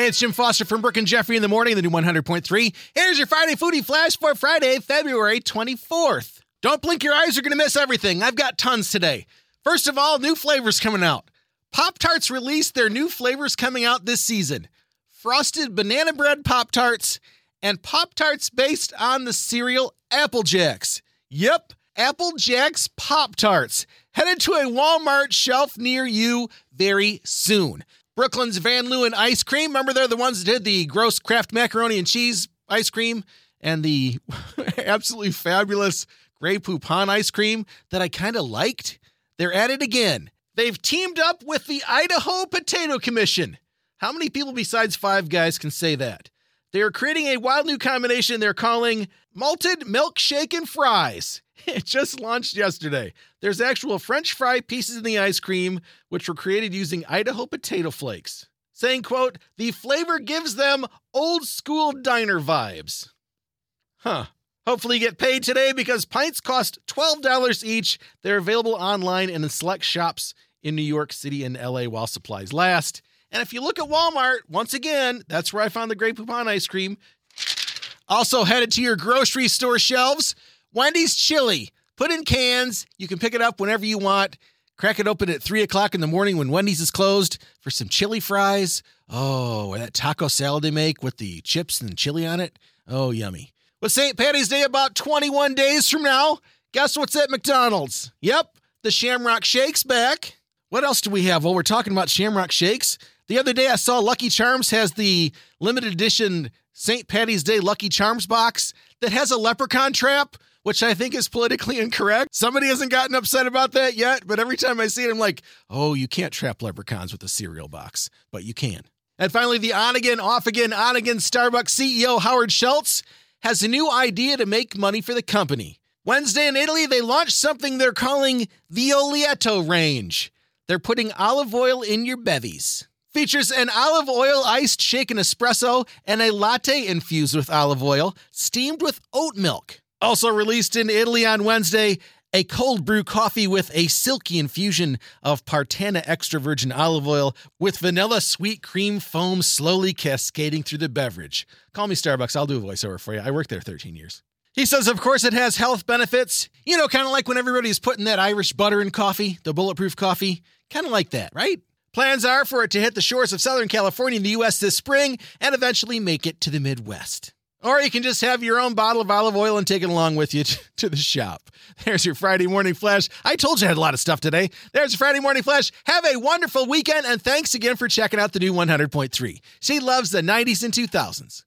Hey, it's Jim Foster from Brooke and Jeffrey in the morning, the new 100.3. Here's your Friday Foodie Flash for Friday, February 24th. Don't blink your eyes, you're going to miss everything. I've got tons today. First of all, new flavors coming out. Pop Tarts released their new flavors coming out this season frosted banana bread Pop Tarts and Pop Tarts based on the cereal Apple Jacks. Yep, Apple Jacks Pop Tarts. Headed to a Walmart shelf near you very soon. Brooklyn's Van Leeuwen ice cream. Remember, they're the ones that did the gross Kraft macaroni and cheese ice cream and the absolutely fabulous Grey Poupon ice cream that I kind of liked. They're at it again. They've teamed up with the Idaho Potato Commission. How many people besides Five Guys can say that? They are creating a wild new combination they're calling malted milkshake and fries. It just launched yesterday. There's actual French fry pieces in the ice cream, which were created using Idaho potato flakes. Saying, quote, the flavor gives them old school diner vibes. Huh. Hopefully you get paid today because pints cost $12 each. They're available online and in select shops in New York City and LA while supplies last. And if you look at Walmart, once again, that's where I found the Grey Poupon ice cream. Also headed to your grocery store shelves, Wendy's chili. Put in cans. You can pick it up whenever you want. Crack it open at 3 o'clock in the morning when Wendy's is closed for some chili fries. Oh, or that taco salad they make with the chips and chili on it. Oh, yummy. With St. Patty's Day about 21 days from now, guess what's at McDonald's? Yep, the Shamrock Shake's back. What else do we have? Well, we're talking about Shamrock Shakes. The other day I saw Lucky Charms has the limited edition St. Patty's Day Lucky Charms box that has a leprechaun trap, which I think is politically incorrect. Somebody hasn't gotten upset about that yet, but every time I see it, I'm like, oh, you can't trap leprechauns with a cereal box, but you can. And finally, the on again, off again, on again Starbucks CEO Howard Schultz has a new idea to make money for the company. Wednesday in Italy, they launched something they're calling the Oleato range. They're putting olive oil in your bevies. Features an olive oil iced shaken espresso and a latte infused with olive oil, steamed with oat milk. Also released in Italy on Wednesday, a cold brew coffee with a silky infusion of Partanna extra virgin olive oil with vanilla sweet cream foam slowly cascading through the beverage. Call me Starbucks, I'll do a voiceover for you. I worked there 13 years. He says, of course, it has health benefits. You know, kind of like when everybody's putting that Irish butter in coffee, the bulletproof coffee. Kind of like that, right? Plans are for it to hit the shores of Southern California in the U.S. this spring and eventually make it to the Midwest. Or you can just have your own bottle of olive oil and take it along with you to the shop. There's your Friday morning flash. I told you I had a lot of stuff today. There's your Friday morning flash. Have a wonderful weekend and thanks again for checking out the new 100.3. She loves the 90s and 2000s.